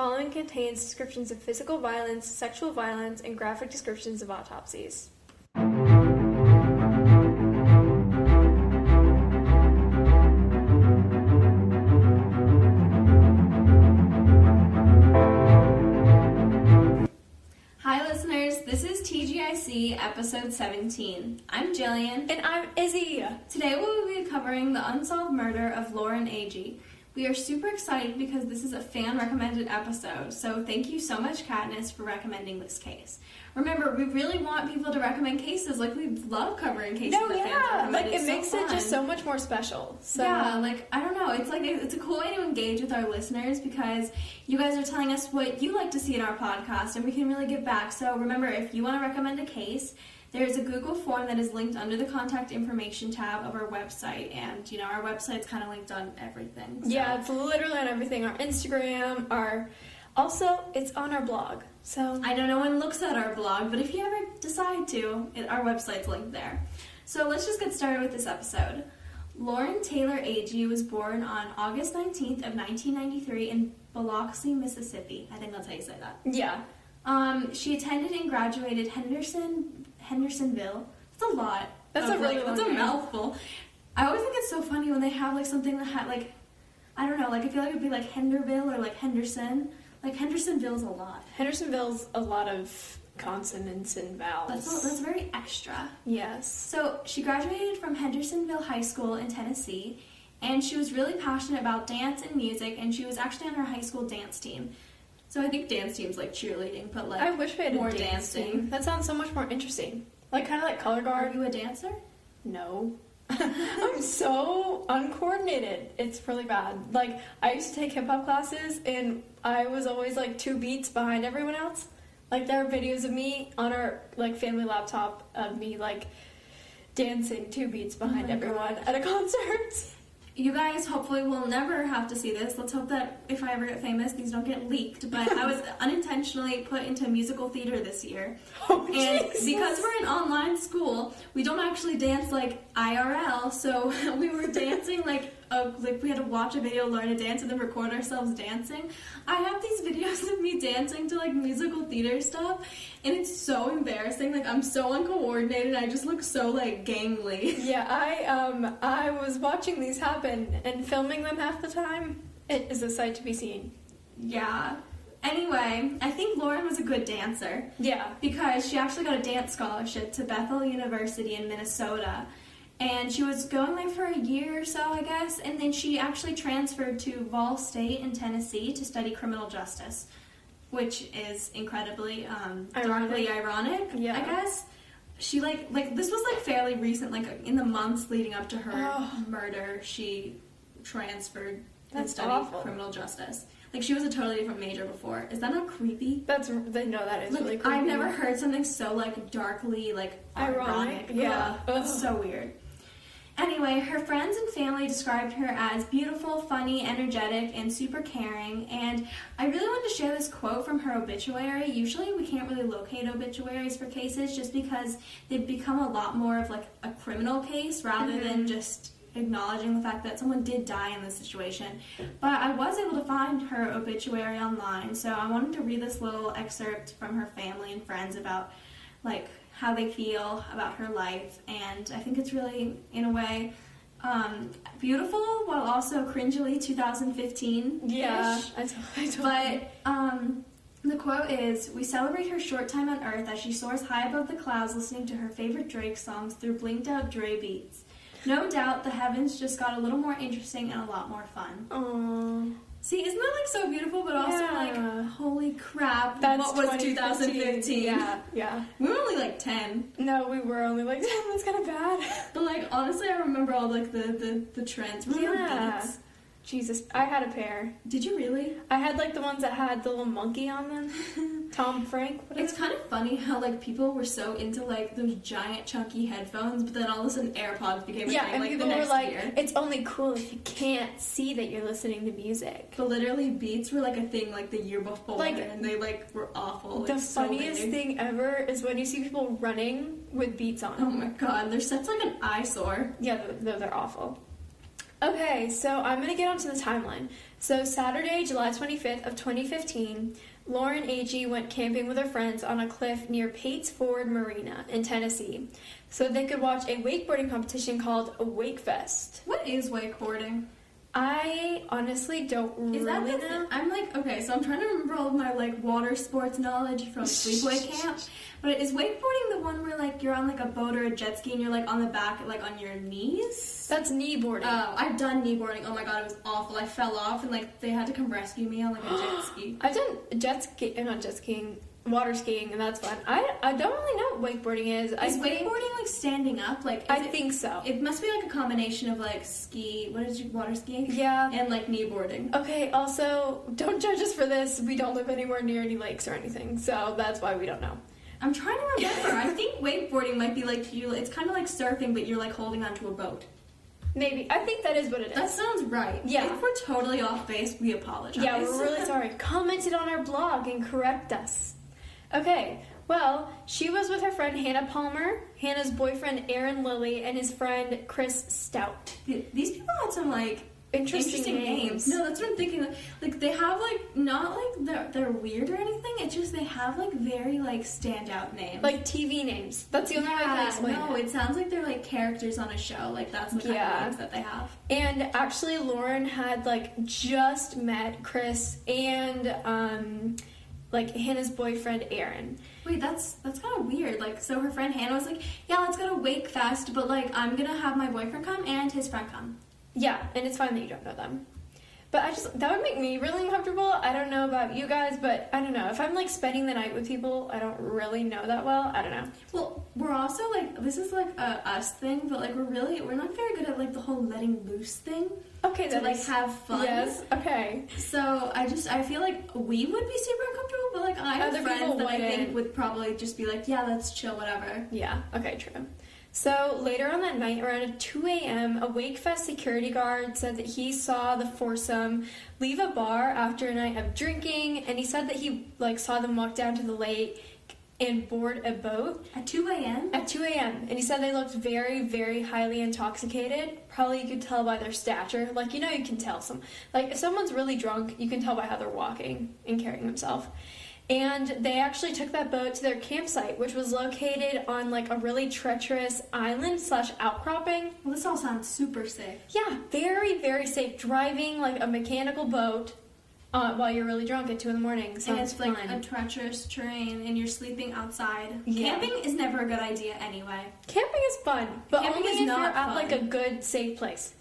following contains descriptions of physical violence, sexual violence, and graphic descriptions of autopsies. Hi, listeners. This is TGIC episode 17. I'm Jillian. And I'm Izzy. Today we will be covering the unsolved murder of Lauren Agee. We are super excited because this is a fan recommended episode, so thank you so much, Katniss, for recommending this case. Remember, we really want people to recommend cases. Like, we love covering cases No, yeah, like it It's makes it just so much more special. So yeah, like I don't know. It's like it's a cool way to engage with our listeners because you guys are telling us what you like to see in our podcast, and we can really give back. So remember, if you want to recommend a case, there's a Google form that is linked under the contact information tab of our website, and you know our website's kind of linked on everything. so- yeah, it's literally on everything. Our Instagram, our also it's on our blog. So I know no one looks at our blog, but if you ever decide to, it, our website's linked there. So let's just get started with this episode. Lauren Taylor Agee was born on August 19th of 1993 in Biloxi, Mississippi. I think that's how you say that. yeah, Um, she attended and graduated Henderson Hendersonville. That's a lot. That's a really like, that's a mouthful. I always think it's so funny when they have like something that had like I don't know, like I feel like it'd be like Henderville or like Henderson. Like Hendersonville's a lot. Hendersonville's a lot of consonants and vowels. That's that's very extra. yes. So she graduated from Hendersonville High School in Tennessee, and she was really passionate about dance and music, and she was actually on her high school dance team. So I think dance team's like cheerleading, but like I wish we had more dance dancing. That sounds so much more interesting. Like kind of like color guard. Are you a dancer? No. I'm so uncoordinated. It's really bad. Like I used to take hip hop classes and I was always like two beats behind everyone else. Like there are videos of me on our like family laptop of me like dancing two beats behind oh my everyone God. at a concert. You guys hopefully will never have to see this. Let's hope that if I ever get famous, these don't get leaked. But I was unintentionally put into musical theater this year. Oh, And Jesus. because we're an online school, we don't actually dance like IRL. So we were dancing like a, like we had to watch a video, learn to dance, and then record ourselves dancing. I have these videos of me dancing to like musical theater stuff, and it's so embarrassing. Like I'm so uncoordinated. I just look so like gangly. Yeah, I um I was watching these happen and filming them half the time. It is a sight to be seen. Yeah. Anyway, I think Lauren was a good dancer. Yeah. because she actually got a dance scholarship to Bethel University in Minnesota. And she was going there for a year or so, I guess, and then she actually transferred to Vol State in Tennessee to study criminal justice, which is incredibly um, darkly ironic, Yeah. I guess. She like like this was like fairly recent, like in the months leading up to her Oh. murder, she transferred and That's studied awful. criminal justice. Like she was a totally different major before. Is that not creepy? That's they know that is Like, really creepy. I've never heard something so like darkly like Ironic, ironic. yeah. Ugh, that's so weird. Anyway, her friends and family described her as beautiful, funny, energetic, and super caring. And I really wanted to share this quote from her obituary. Usually, we can't really locate obituaries for cases just because they've become a lot more of like a criminal case rather Mm-hmm. than just acknowledging the fact that someone did die in this situation. But I was able to find her obituary online, so I wanted to read this little excerpt from her family and friends about like how they feel about her life, and I think it's really, in a way, um, beautiful while also cringily 2015. Yeah, I, t- I totally. But um, the quote is We celebrate her short time on Earth as she soars high above the clouds listening to her favorite Drake songs through blinked out Dre beats. No doubt the heavens just got a little more interesting and a lot more fun. Aww. See, isn't that like so beautiful, but also Yeah. like, holy crap, That's what was 2015. 2015? Yeah, yeah. We were only like 10. No, we were only like, 10. that's kind of bad. But like honestly, I remember all like the the, the trends. Remember Yeah. Beats? Jesus, I had a pair. Did you really? I had like the ones that had the little monkey on them. Tom Frank. It's kind of funny how like people were so into like those giant chunky headphones, but then all of a sudden AirPods became a yeah, thing and like the people were like, year. it's only cool if you can't see that you're listening to music. But literally, Beats were like a thing like the year before, Like, and they like were awful. the so funniest big. thing ever is when you see people running with beats on. Oh my god, they're such like an eyesore. Yeah, th- th- they're awful. Okay, so I'm gonna get onto the timeline. So Saturday, July 25th of 2015, Lauren Agee went camping with her friends on a cliff near Pates Ford Marina in Tennessee, so they could watch a wakeboarding competition called a Wake Fest. What is wakeboarding? I honestly don't Is that really the know. I'm like, okay, so I'm trying to remember all of my like water sports knowledge from sleepaway camp. But is wakeboarding the one where like you're on like a boat or a jet ski and you're like on the back, like on your knees? That's kneeboarding. Oh, I've done kneeboarding. Oh my god, it was awful. I fell off and like they had to come rescue me on like a jet ski. I've done jet ski, uh, not jet skiing, water skiing, and that's fun. I, I don't really know what wakeboarding is. I Is think, wakeboarding like standing up? Like I it, think so. it must be like a combination of like ski. What is you water skiing? yeah. And like kneeboarding. Okay, also, don't judge us for this. We don't live anywhere near any lakes or anything, so that's why we don't know. I'm trying to remember. I think wakeboarding might be like you. It's kind of like surfing, but you're like holding onto a boat. Maybe. I think that is what it is. That sounds right. Yeah. If we're totally off base, we apologize. yeah, we're really sorry. Comment it on our blog and correct us. Okay, well, she was with her friend Hannah Palmer, Hannah's boyfriend Aaron Lilly, and his friend Chris Stout. Th- These people had some like Interesting, names. No, that's what I'm thinking. Like they have like not like they're they're weird or anything. It's just they have like very like standout names. Like TV names. That's the only way I can yeah, explain no, it. it sounds like they're like characters on a show. Like that's the kind Yeah. of names that they have. And actually, Lauren had like just met Chris and um, like Hannah's boyfriend Aaron. Wait, that's that's kind of weird. Like, so her friend Hannah was like, "Yeah, let's go to Wake Fest, but like, I'm gonna have my boyfriend come and his friend come." Yeah, and it's fine that you don't know them. But I just that would make me really uncomfortable. I don't know about you guys, but I don't know. If I'm like spending the night with people I don't really know that well, I don't know. Well, we're also like, this is like a us thing, but like, we're really we're not very good at like the whole letting loose thing Okay, to like have fun. Yes. Okay. So I just I feel like we would be super uncomfortable, but like I have Other friends that I think would probably just be like, yeah, let's chill, whatever. Yeah. Okay. True. So later on that night, around 2 a.m., a Wakefest security guard said that he saw the foursome leave a bar after a night of drinking, and he said that he like saw them walk down to the lake and board a boat. At 2 a.m. At 2 a.m., and he said they looked very, very highly intoxicated. Probably you could tell by their stature. Like, you know, you can tell some. Like, if someone's really drunk, you can tell by how they're walking and carrying themselves. And they actually took that boat to their campsite, which was located on like a really treacherous island slash outcropping. Well, this all sounds super safe. Yeah, very, very safe. Driving like a mechanical boat uh, while you're really drunk at 2 in the morning sounds and it's like a treacherous terrain, and you're sleeping outside. Yeah. Camping is never a good idea anyway. Camping is fun, but Camping only is if not you're at fun. like a good, safe place.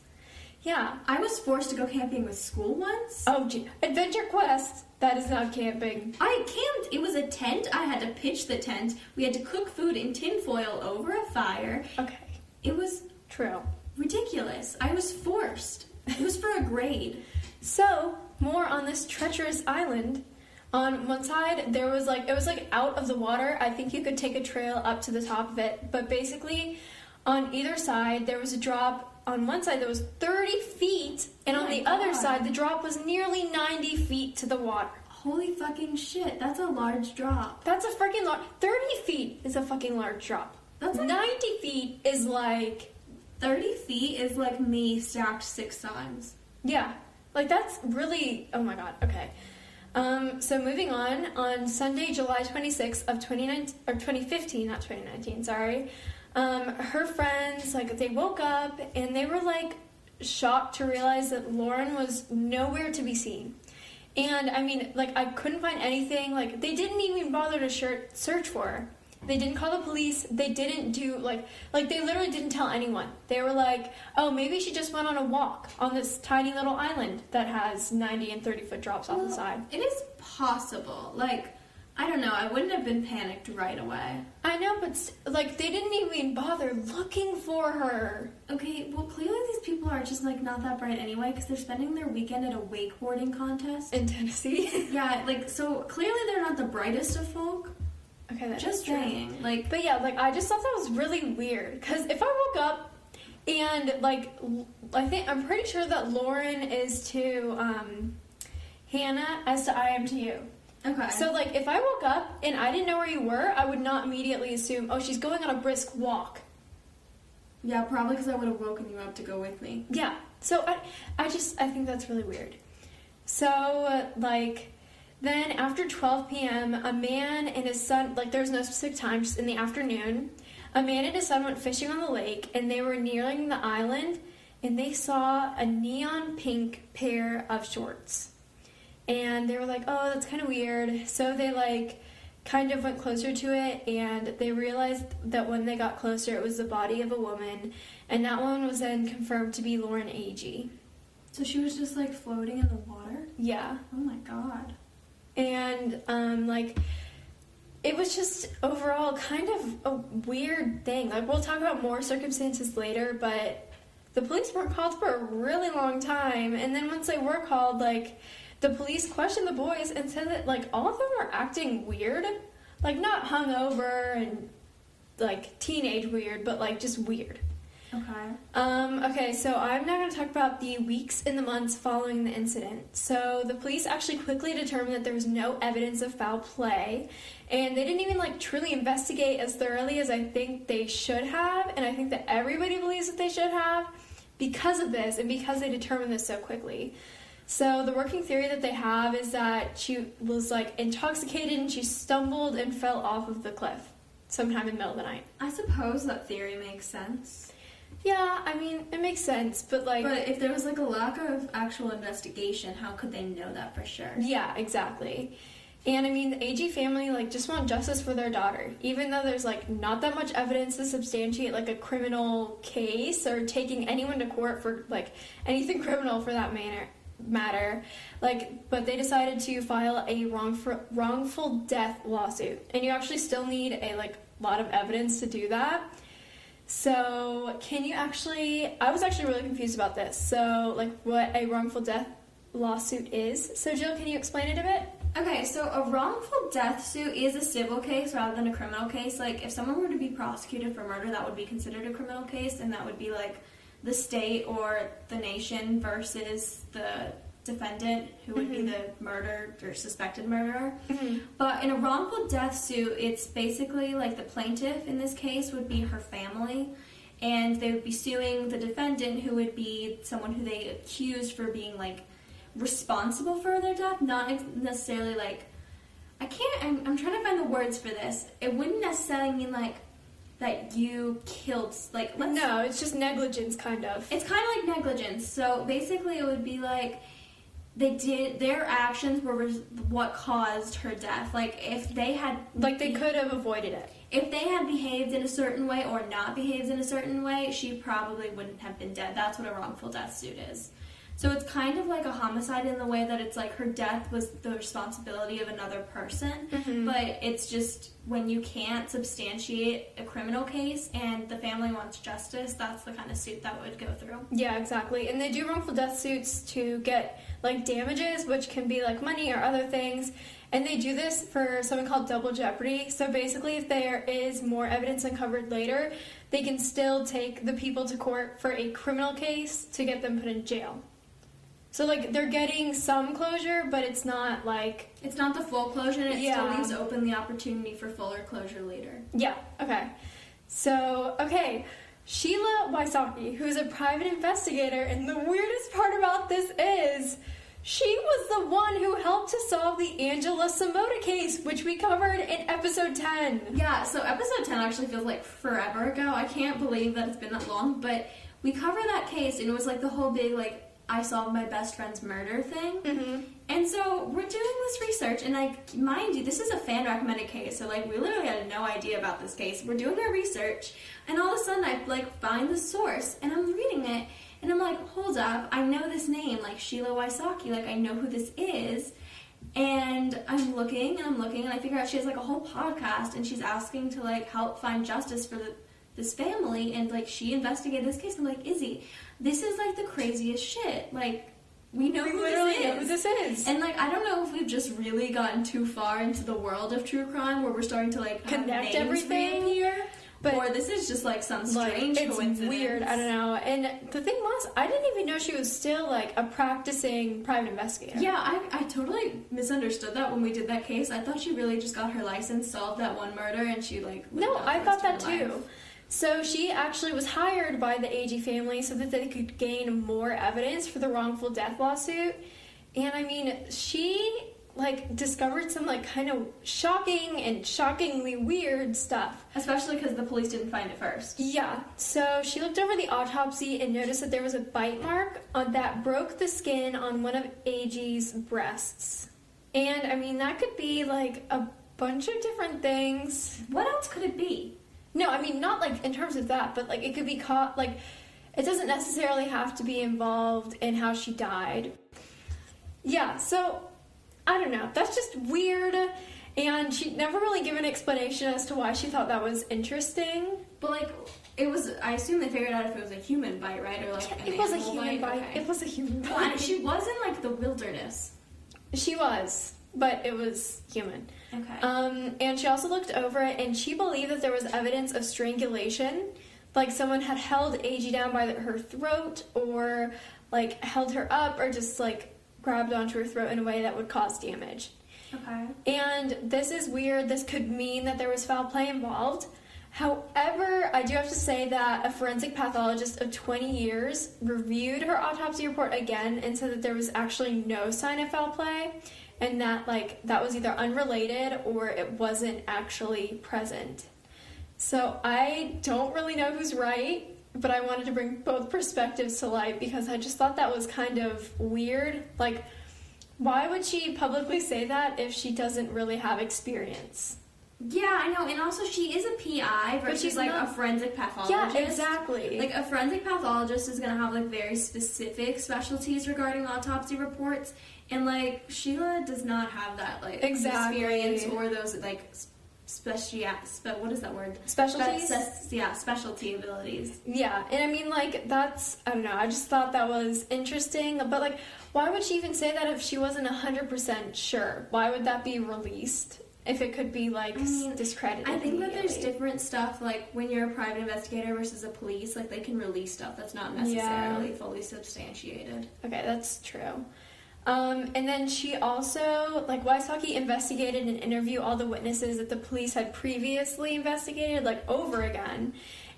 Yeah. I was forced to go camping with school once. Oh, gee. Adventure Quest. That is not camping. I camped. It was a tent. I had to pitch the tent. We had to cook food in tinfoil over a fire. Okay. It was True. ridiculous. I was forced. It was for a grade. So, more on this treacherous island. On one side, there was like, it was like out of the water. I think you could take a trail up to the top of it. But basically, on either side, there was a drop. On one side, there was 30 feet. And Oh on the other side, the drop was nearly 90 feet to the water. Holy fucking shit. That's a large drop. That's a freaking large. 30 feet is a fucking large drop. That's like 90 feet is like 30 feet is like me stacked six times. Yeah, like that's really. Oh my god. Okay. Um, so moving on, on Sunday, July 26th of 2019 or 2015, not 2019. Sorry. Um, her friends like they woke up and they were like shocked to realize that Lauren was nowhere to be seen. And I mean, like I couldn't find anything. Like they didn't even bother to shir- search for her. They didn't call the police. They didn't do like like they literally didn't tell anyone. They were like, "Oh, maybe she just went on a walk on this tiny little island that has 90 and 30 foot drops off the side." It is possible. Like, I don't know. I wouldn't have been panicked right away. I know, but st- like they didn't even bother looking for her. Okay, well, clearly these people are just like not that bright anyway because they're spending their weekend at a wakeboarding contest. in Tennessee. yeah, like so clearly they're not the brightest of folk. okay, that's Just saying, like But yeah, like I just thought that was really weird because if I woke up and like I think I'm pretty sure that Lauren is to um, Hannah as to I am to you. Okay, So like if I woke up and I didn't know where you were, I would not immediately assume, oh, she's going on a brisk walk. yeah, probably because I would have woken you up to go with me. Yeah. So I, I just I think that's really weird. So like then after 12 p.m., a man and his son like there was no specific time, just in the afternoon, a man and his son went fishing on the lake and they were nearing the island and they saw a neon pink pair of shorts. And they were like, "Oh, that's kind of weird." So they like kind of went closer to it and they realized that when they got closer it was the body of a woman and that one was then confirmed to be Lauren Agee. So she was just like floating in the water. Yeah. Oh my god. And um like it was just overall kind of a weird thing. Like we'll talk about more circumstances later, but the police weren't called for a really long time and then once they were called like the police questioned the boys and said that like all of them were acting weird. Like not hungover and like teenage weird, but like just weird. Okay. Um, okay, so I'm now going to talk about the weeks and the months following the incident. So the police actually quickly determined that there was no evidence of foul play, and they didn't even like truly investigate as thoroughly as I think they should have, and I think that everybody believes that they should have because of this and because they determined this so quickly. So the working theory that they have is that she was like intoxicated and she stumbled and fell off of the cliff sometime in the middle of the night. I suppose that theory makes sense. Yeah, I mean, it makes sense, but like But if there was like a lack of actual investigation, how could they know that for sure? Yeah, exactly. And I mean, the Agee family like just want justice for their daughter, even though there's like not that much evidence to substantiate like a criminal case or taking anyone to court for like anything criminal for that manner matter. Like, but they decided to file a wrongful wrongful death lawsuit, and you actually still need a like lot of evidence to do that. So, can you actually? I was actually really confused about this. So, like, what a wrongful death lawsuit is. So, Jill, can you explain it a bit? Okay, so a wrongful death suit is a civil case rather than a criminal case. Like, if someone were to be prosecuted for murder, that would be considered a criminal case, and that would be like the state or the nation versus the defendant, who would be mm-hmm. the murdered or suspected murderer. Mm-hmm. But in a wrongful death suit, it's basically like the plaintiff in this case would be her family, and they would be suing the defendant, who would be someone who they accused for being like responsible for their death, not necessarily like. I can't. I'm, I'm trying to find the words for this. It wouldn't necessarily mean like that you killed. Like let's No, it's just negligence, kind of. it's kind of like negligence. So basically, it would be like they did their actions were res- what caused her death. Like if they had Like they could have avoided it. if they had behaved in a certain way or not behaved in a certain way, she probably wouldn't have been dead. That's what a wrongful death suit is. So it's kind of like a homicide in the way that it's like her death was the responsibility of another person, mm-hmm. but it's just when you can't substantiate a criminal case and the family wants justice, that's the kind of suit that would go through. Yeah, exactly. And they do wrongful death suits to get like damages, which can be like money or other things. And they do this for something called double jeopardy. So basically, if there is more evidence uncovered later, they can still take the people to court for a criminal case to get them put in jail. So like they're getting some closure, but it's not like It's not the full closure, and it Yeah. still leaves open the opportunity for fuller closure later. Yeah, okay. So, okay, Sheila Wysocki, who's a private investigator, and the weirdest part about this is she was the one who helped to solve the Angela Samota case, which we covered in episode 10. Yeah, so episode 10 actually feels like forever ago. I can't believe that it's been that long, but we covered that case, and it was like the whole big, like, I solved my best friend's murder thing. Mm-hmm. And so we're doing this research, and like, mind you, this is a fan recommended case, so like, we literally had no idea about this case. We're doing our research, and all of a sudden, I like find the source, and I'm reading it, and I'm like, hold up, I know this name, like Sheila Wysocki, like I know who this is, And I'm looking and I'm looking and I figure out she has like a whole podcast and she's asking to like help find justice for the, this family and like she investigated this case. I'm like, Izzy, this is like the craziest shit. Like we know We who literally this is. know who this is. And like I don't know if we've just really gotten too far into the world of true crime where we're starting to like Connect everything, here. but- or this is just like some like strange it's coincidence. weird. I don't know. And the thing was, I didn't even know she was still like a practicing private investigator. Yeah, I, I totally misunderstood that when we did that case. I thought she really just got her license, solved that one murder, and she like. No, I thought that too. life. So she actually was hired by the Agee family so that they could gain more evidence for the wrongful death lawsuit. And I mean, she like discovered some like kind of shocking and shockingly weird stuff. Especially because the police didn't find it first. Yeah, so she looked over the autopsy and noticed that there was a bite mark on, that broke the skin on one of Agee's breasts. And I mean, that could be like a bunch of different things. What else could it be? No, I mean, not like in terms of that, but like it could be caught, like, it doesn't necessarily have to be involved in how she died. Yeah, so I don't know. That's just weird. And she never really gave an explanation as to why she thought that was interesting. But like, it was. I assume they figured out if it was a human bite, right, or like It was a human bite. Okay. It was a human Well, bite. she was in like the wilderness. She was, but it was human. Okay. Um, and she also looked over it, and she believed that there was evidence of strangulation, like someone had held Agee down by her throat, or like held her up, or just like grabbed onto her throat in a way that would cause damage. okay. And this is weird. This could mean that there was foul play involved. However, I do have to say that a forensic pathologist of 20 years reviewed her autopsy report again and said that there was actually no sign of foul play and that like that was either unrelated or it wasn't actually present. So I don't really know who's right, but I wanted to bring both perspectives to light because I just thought that was kind of weird. Like why would she publicly say that if she doesn't really have experience? Yeah, I know, and also she is a PI versus she's like not- a forensic pathologist. Yeah, exactly. Like a forensic pathologist is gonna have like very specific specialties regarding autopsy reports, and like Sheila does not have that like Exactly. experience or those like special yeah, spe- what is that word Specialties? Spe- yeah, specialty abilities. yeah, and I mean, like, that's, I don't know, I just thought that was interesting. But, like, why would she even say that if she wasn't 100% sure? Why would that be released if it could be, like, I mean, discredited? I think that there's different stuff like when you're a private investigator versus a police, like they can release stuff that's not necessarily fully substantiated. Okay, that's true. Um, and then she also, like, Wysocki investigated and interviewed all the witnesses that the police had previously investigated, like, over again.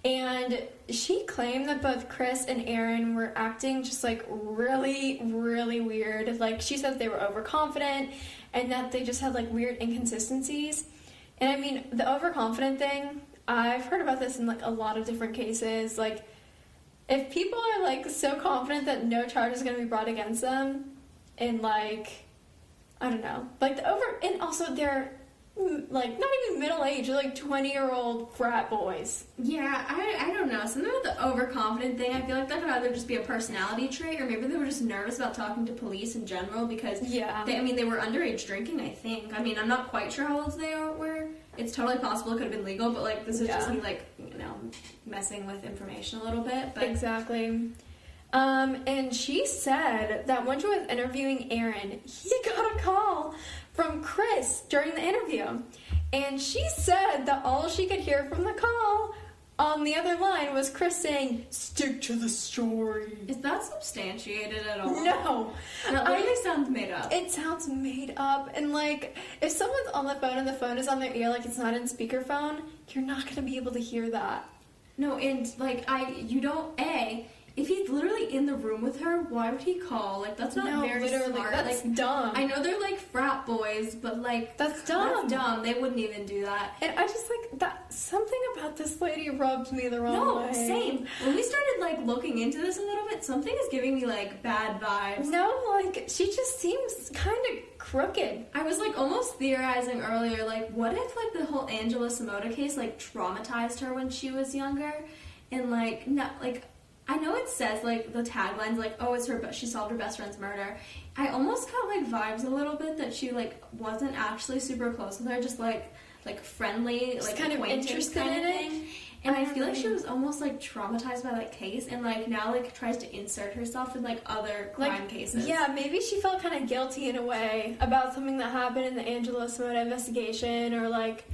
And she claimed that both Chris and Aaron were acting just, like, really, really weird. Like, she said they were overconfident and that they just had, like, weird inconsistencies. And I mean, the overconfident thing, I've heard about this in, like, a lot of different cases. Like, if people are like so confident that no charge is going to be brought against them and like i don't know like the over and also they're mm, like not even middle age they're like 20 year old frat boys Yeah, I, I don't know. Something with the overconfident thing, I feel like that could either just be a personality trait or maybe they were just nervous about talking to police in general because Yeah. they, I mean they were underage drinking, I think. I mean, I'm not quite sure how old they are, were. It's totally possible it could have been legal, but like this is just me like, you know, messing with information a little bit, but exactly um, and she said that when she was interviewing aaron he got a call from chris during the interview and she said that all she could hear from the call on the other line was chris saying stick to the story is that substantiated at all? no That I- literally sounds made up. It sounds made up, and like if someone's on the phone and the phone is on their ear, like it's not in speakerphone, you're not gonna be able to hear that. No, and like I, you don't. A, if he's literally in the room with her, why would he call? Like that's not no, very literally, smart. that's like dumb. I know they're like frat boys, but like That's dumb. That's dumb. They wouldn't even do that. and I just like that. Something about this lady rubbed me the wrong No, way. No, same. When we started like looking into this a little bit, something is giving me like bad vibes. No, like she just seems kind of crooked. I was like almost theorizing earlier, like what if like the whole Angela Samota case like traumatized her when she was younger, and like not like I know it says like the tagline's like, oh, it's her, but she solved her best friend's murder. I almost got like vibes a little bit that she like wasn't actually super close with her, just like like friendly, Just like kind of interested kind in of it? thing. And I feel like she Um, was almost like traumatized by that case, and like now like tries to insert herself in like other crime like cases. Yeah, maybe she felt kind of guilty in a way about something that happened in the Angela Samota investigation, or like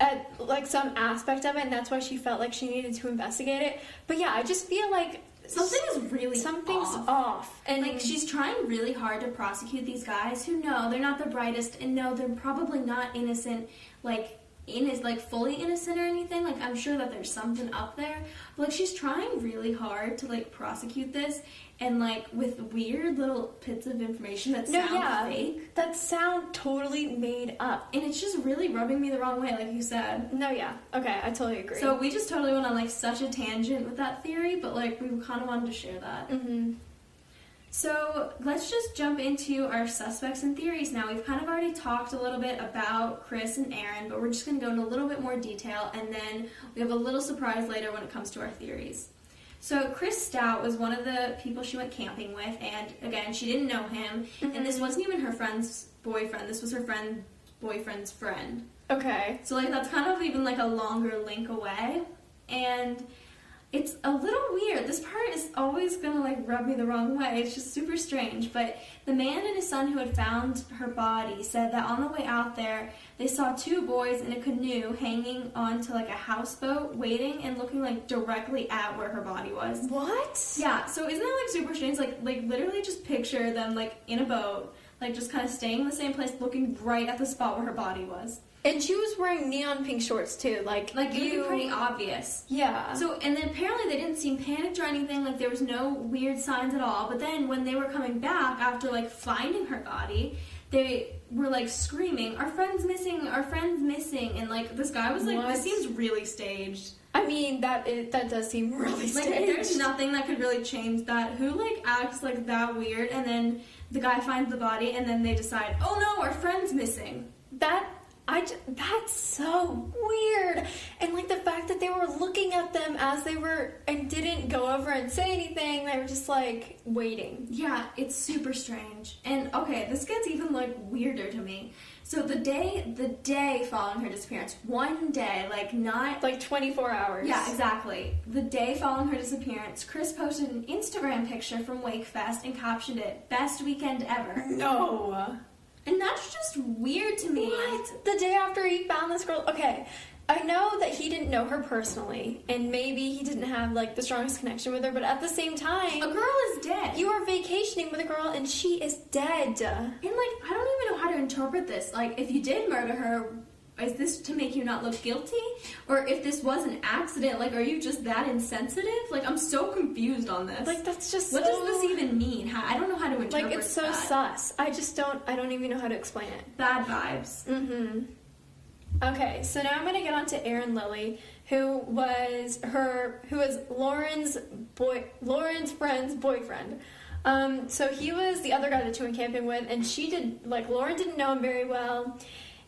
at like some aspect of it, and that's why she felt like she needed to investigate it. But yeah, I just feel like something is really something's off. off, and Like she's trying really hard to prosecute these guys who know they're not the brightest and know they're probably not innocent, like in is like fully innocent or anything. Like I'm sure that there's something up there. But like she's trying really hard to like prosecute this and like with weird little bits of information that no, sound yeah, fake. that sound totally made up. And it's just really rubbing me the wrong way, like you said. No, yeah, okay, I totally agree. So we just totally went on like such a tangent with that theory, but like we kind of wanted to share that. hmm So let's just jump into our suspects and theories now. We've kind of already talked a little bit about Chris and Aaron, but we're just going to go into a little bit more detail, and then we have a little surprise later when it comes to our theories. So Chris Stout was one of the people she went camping with, and again, she didn't know him, and this mm-hmm. wasn't even her friend's boyfriend. This was her friend boyfriend's friend. okay, So like that's kind of even like a longer link away, and it's a little weird. This part is always gonna like rub me the wrong way. It's just super strange. But the man and his son who had found her body said that on the way out there, they saw two boys in a canoe hanging onto like a houseboat, waiting and looking like directly at where her body was. what? Yeah, so isn't that like super strange? Like, like literally just picture them like in a boat, like just kind of staying in the same place, looking right at the spot where her body was. And she was wearing neon pink shorts too, like Like it would be pretty obvious. Yeah. So and then apparently they didn't seem panicked or anything. Like there was no weird signs at all. But then when they were coming back after like finding her body, they were like screaming, "Our friend's missing! Our friend's missing!" And like this guy was like, What? "This seems really staged." I mean that it, that does seem really Like staged. there's nothing that could really change that. Who like acts like that weird and then the guy finds the body and then they decide, "Oh no, our friend's missing." that I j- that's so weird. And like the fact that they were looking at them as they were and didn't go over and say anything. They were just like waiting. Yeah, it's super strange. And okay, this gets even like weirder to me. So the day the day following her disappearance, one day, like not Like 24 hours. Yeah, exactly. The day following her disappearance, Chris posted an Instagram picture from Wakefest and captioned it, "Best weekend ever." No. And that's just weird to me. What? The day after he found this girl. Okay. I know that he didn't know her personally, and maybe he didn't have like the strongest connection with her, but at the same time, A girl is dead. you are vacationing with a girl and she is dead. And like, I don't even know how to interpret this. Like, if you did murder her, is this to make you not look guilty? Or if this was an accident, like, are you just that insensitive? Like, I'm so confused on this. Like that's just what so, does this even mean? How, I don't know how to interpret like? It's so that. sus. I just don't. I don't even know how to explain it. Bad vibes. Mm-hmm. Okay, so now I'm gonna get on to Aaron Lilly, who was her, who was Lauren's boy, Lauren's friend's boyfriend. Um, so he was the other guy that she went camping with, and she did like Lauren didn't know him very well,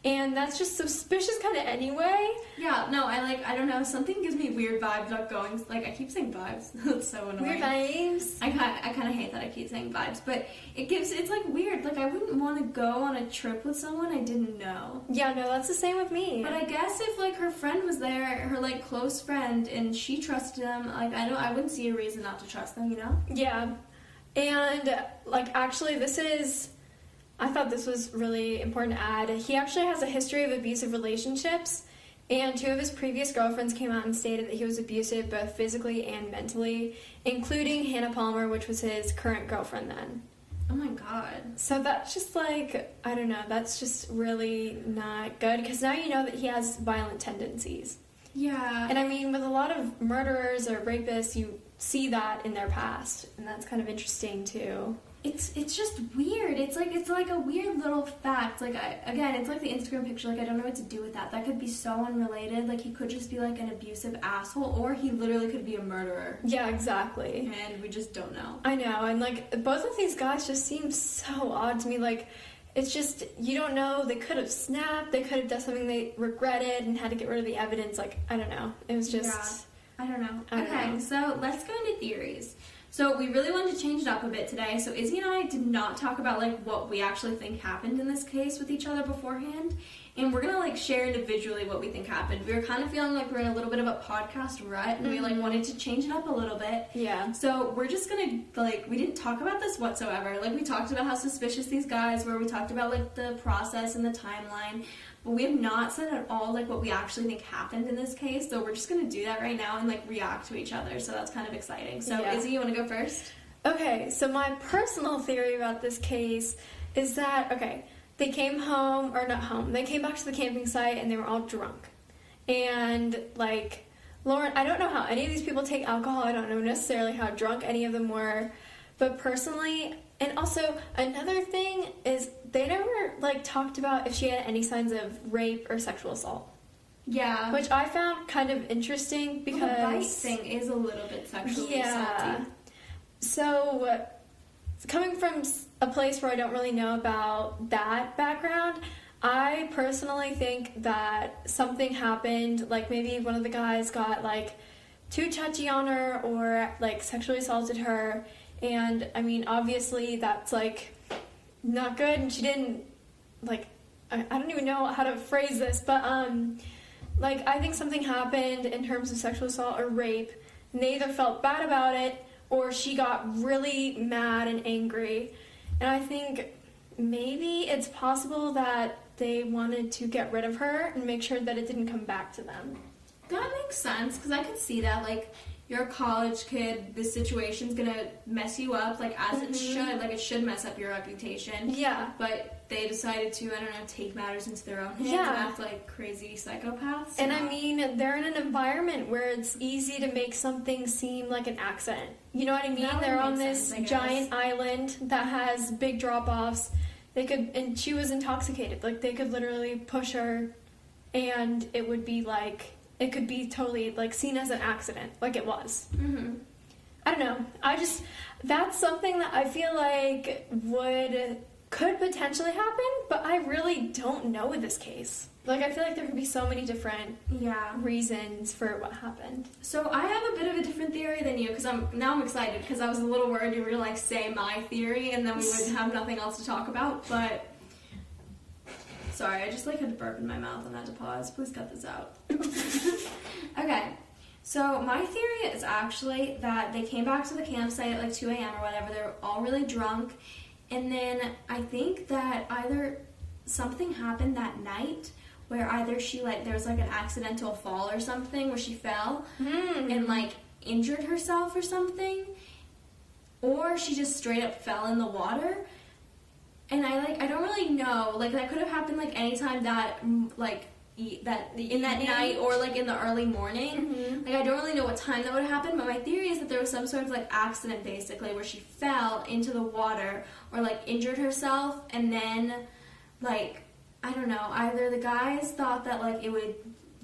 and that's just suspicious kind of anyway. Yeah, no, I like, I don't know, something gives me weird vibes about going, like, I keep saying vibes. That's so annoying. Weird vibes. I kind I kind of hate that I keep saying vibes, but it gives it's like weird. Like I wouldn't want to go on a trip with someone I didn't know. Yeah, no, that's the same with me. But I guess if like her friend was there, her like close friend, and she trusted them, like I don't, I wouldn't see a reason not to trust them. You know? Yeah. And like actually this is I thought this was really important to add. He actually has a history of abusive relationships and two of his previous girlfriends came out and stated that he was abusive both physically and mentally, including Hannah Palmer, which was his current girlfriend then. Oh my god. So that's just like I don't know, that's just really not good because now you know that he has violent tendencies. Yeah. And I mean, with a lot of murderers or rapists, you see that in their past, and that's kind of interesting too. It's it's just weird. It's like it's like a weird little fact. Like I, again, it's like the Instagram picture. Like I don't know what to do with that. That could be so unrelated. Like he could just be like an abusive asshole, or he literally could be a murderer, Yeah, exactly. and we just don't know. I know, and like both of these guys just seem so odd to me. Like, it's just you don't know. They could have snapped. They could have done something they regretted and had to get rid of the evidence. Like, I don't know. It was just I don't know. I don't okay, know. so let's go into theories. So we really wanted to change it up a bit today. So Izzy and I did not talk about like what we actually think happened in this case with each other beforehand, and we're gonna like share individually what we think happened. We were kind of feeling like we're in a little bit of a podcast rut, and we like mm-hmm. wanted to change it up a little bit. Yeah. So we're just gonna like we didn't talk about this whatsoever. Like we talked about how suspicious these guys were. We talked about like the process and the timeline, but we have not said at all like what we actually think happened in this case. So we're just gonna do that right now and like react to each other. So that's kind of exciting. So Yeah. Izzy, you want to go first? Okay, so my personal theory about this case is that okay, they came home or not home. They came back to the camping site and they were all drunk. And like Lauren, I don't know how any of these people take alcohol. I don't know necessarily how drunk any of them were. But personally, and also another thing is they never like talked about if she had any signs of rape or sexual assault, Yeah. which I found kind of interesting because the bite thing is a little bit sexually yeah. assaulty. So, uh, coming from a place where I don't really know about that background, I personally think that something happened. Like maybe one of the guys got like too touchy on her or like sexually assaulted her. And I mean, obviously, that's like not good. And she didn't like. I, I don't even know how to phrase this, but um, like I think something happened in terms of sexual assault or rape. And they either felt bad about it or she got really mad and angry. And I think maybe it's possible that they wanted to get rid of her and make sure that it didn't come back to them. That makes sense because I could see that. Like, you're a college kid, this situation's gonna mess you up, like, as it Mhm. should. Like, it should mess up your reputation. Yeah. But they decided to, I don't know, take matters into their own hands Yeah. and act like crazy psychopaths. And I mean, they're in an environment where it's easy to make something seem like an accident. You know what I mean? That They're on make this sense, giant island that has big drop offs. They could, and she was intoxicated. Like, they could literally push her, and it would be like, it could be totally, like, seen as an accident, like it was. Mhm. I don't know. I just, that's something that I feel like would, could potentially happen, but I really don't know with this case. Like, I feel like there could be so many different Yeah. reasons for what happened. So I have a bit of a different theory than you because I'm now I'm excited because I was a little worried you were gonna like say my theory and then we would have nothing else to talk about. But sorry, I just like had to burp in my mouth and had to pause. Please cut this out. okay. So my theory is actually that they came back to the campsite at like 2 a.m. or whatever. They were all really drunk, and then I think that either something happened that night where either she like there was like an accidental fall or something where she fell hmm. and like injured herself or something, or she just straight up fell in the water. And I like I don't really know like that could have happened like anytime that like that in that night or like in the early morning. Mhm. Like I don't really know what time that would happen, but my theory is that there was some sort of like accident basically where she fell into the water or like injured herself and then like I don't know, either the guys thought that like it would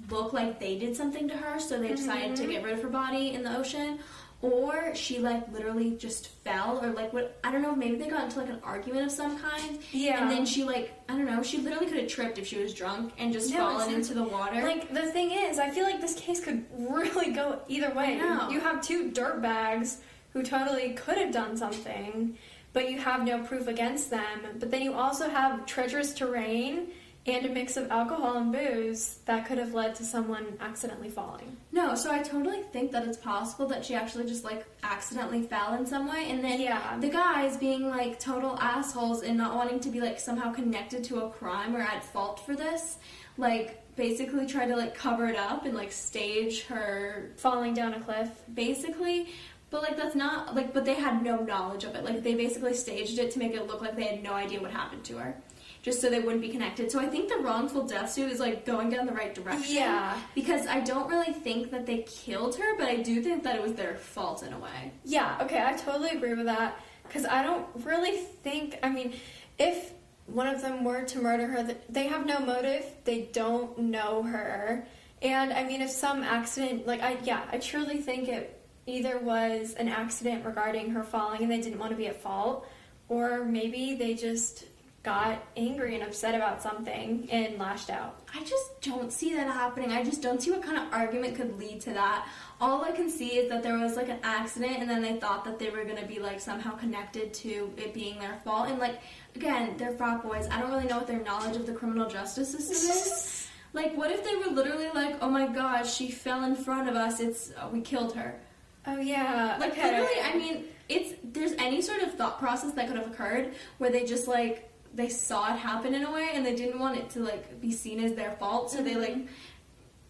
look like they did something to her so they decided to Mhm. get rid of her body in the ocean or she like literally just fell or like what I don't know, maybe they got into like an argument of some kind Yeah. and then she like I don't know, she literally could have tripped if she was drunk and just No, fallen into the water. Like the thing is, I feel like this case could really go either way. You have two dirtbags who totally could have done something, but you have no proof against them. But then you also have treacherous terrain and a mix of alcohol and booze that could have led to someone accidentally falling. No, so I totally think that it's possible that she actually just like accidentally fell in some way, and then Yeah. the guys being like total assholes and not wanting to be like somehow connected to a crime or at fault for this, like basically try to like cover it up and like stage her Falling down a cliff. basically. But like that's not like, but they had no knowledge of it. Like they basically staged it to make it look like they had no idea what happened to her. Just so they wouldn't be connected. So I think the wrongful death suit is like going down the right direction Yeah. because I don't really think that they killed her, but I do think that it was their fault in a way. Yeah, okay, I totally agree with that. Because I don't really think, I mean, if one of them were to murder her, they have no motive, they don't know her. And I mean, if some accident, like, I, yeah, I truly think it either was an accident regarding her falling and they didn't want to be at fault, or maybe they just got angry and upset about something and lashed out. I just don't see that happening. I just don't see what kind of argument could lead to that. All I can see is that there was like an accident and then they thought that they were gonna be like somehow connected to it being their fault. And like, again, they're frat boys. I don't really know what their knowledge of the criminal justice system is. like, what if they were literally like, oh my gosh, she fell in front of us, it's, uh, we killed her. Oh yeah. Like, okay. literally, I mean, it's, there's any sort of thought process that could have occurred where they just like, they saw it happen in a way and they didn't want it to like be seen as their fault so they like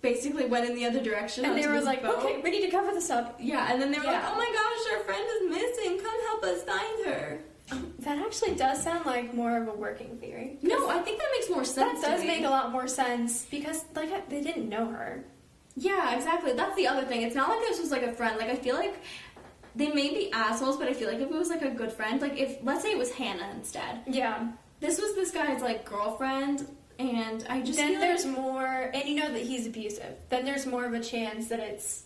basically went in the other direction and they were like, boat. okay, we need to cover this up. yeah and then they were like oh my gosh our friend is missing come help us find her That actually does sound like more of a working theory. no i think that makes more sense That does make a lot more sense because like they didn't know her. yeah exactly that's the other thing it's not like this was like a friend like i feel like they may be assholes but i feel like if it was like a good friend like if let's say it was hannah instead Yeah. This was this guy's like girlfriend and i just then feel there's like, more, and you know that he's abusive. Then there's more of a chance that it's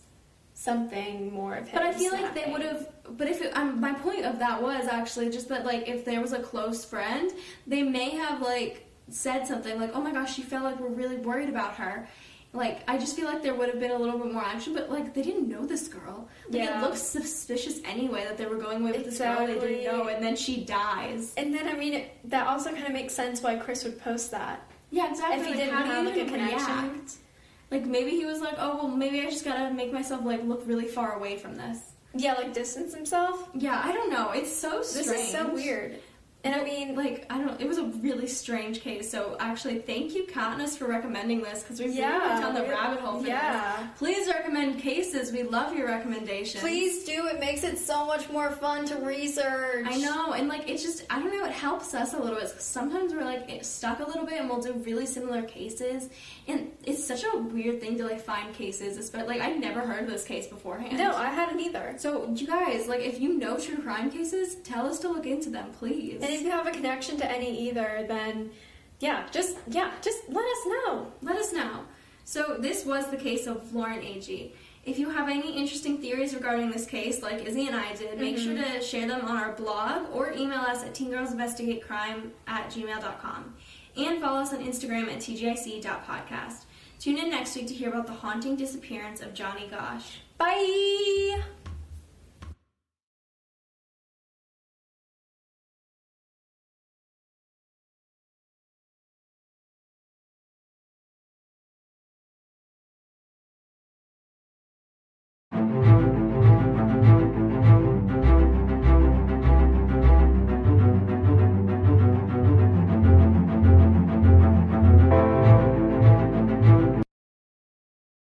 something more of him. But I feel like they would have. But if it, um, my point of that was actually just that, like, if there was a close friend, they may have like said something like, "Oh my gosh, she felt like we're really worried about her." Like, I just feel like there would have been a little bit more action, but like they didn't know this girl. Like, Yeah. it looks suspicious anyway that they were going away with this girl they didn't know, and then she dies. And then I mean it, that also kind of makes sense why Chris would post that Yeah, exactly. if he Like, didn't have like a connection. react? Like maybe he was like, "Oh well, maybe I just gotta make myself like look really far away from this." Yeah, like distance himself. Yeah, I don't know. It's so strange. This is so weird. And I mean, like I don't. know, It was a really strange case. So actually, thank you, Katniss, for recommending this because we've really Yeah, went down the rabbit hole. For yeah. this. Please recommend cases. We love your recommendations. please do. It makes it so much more fun to research. I know, and like it's just I don't know. It helps us a little bit. sometimes we're like stuck a little bit, and we'll do really similar cases, and it's such a weird thing to like find cases. Especially like I'd never heard of this case beforehand. No, I hadn't either. So you guys, like, if you know true crime cases, tell us to look into them, please. And if you have a connection to any either, then yeah, just yeah, just let us know. Let us know. So this was the case of Lauren Agee. If you have any interesting theories regarding this case, like Izzy and I did, make sure mm-hmm. to share them on our blog or email us at teengirlsinvestigatecrime at gmail.com. And follow us on Instagram at tgic.podcast. Tune in next week to hear about the haunting disappearance of Johnny Gosch. Bye.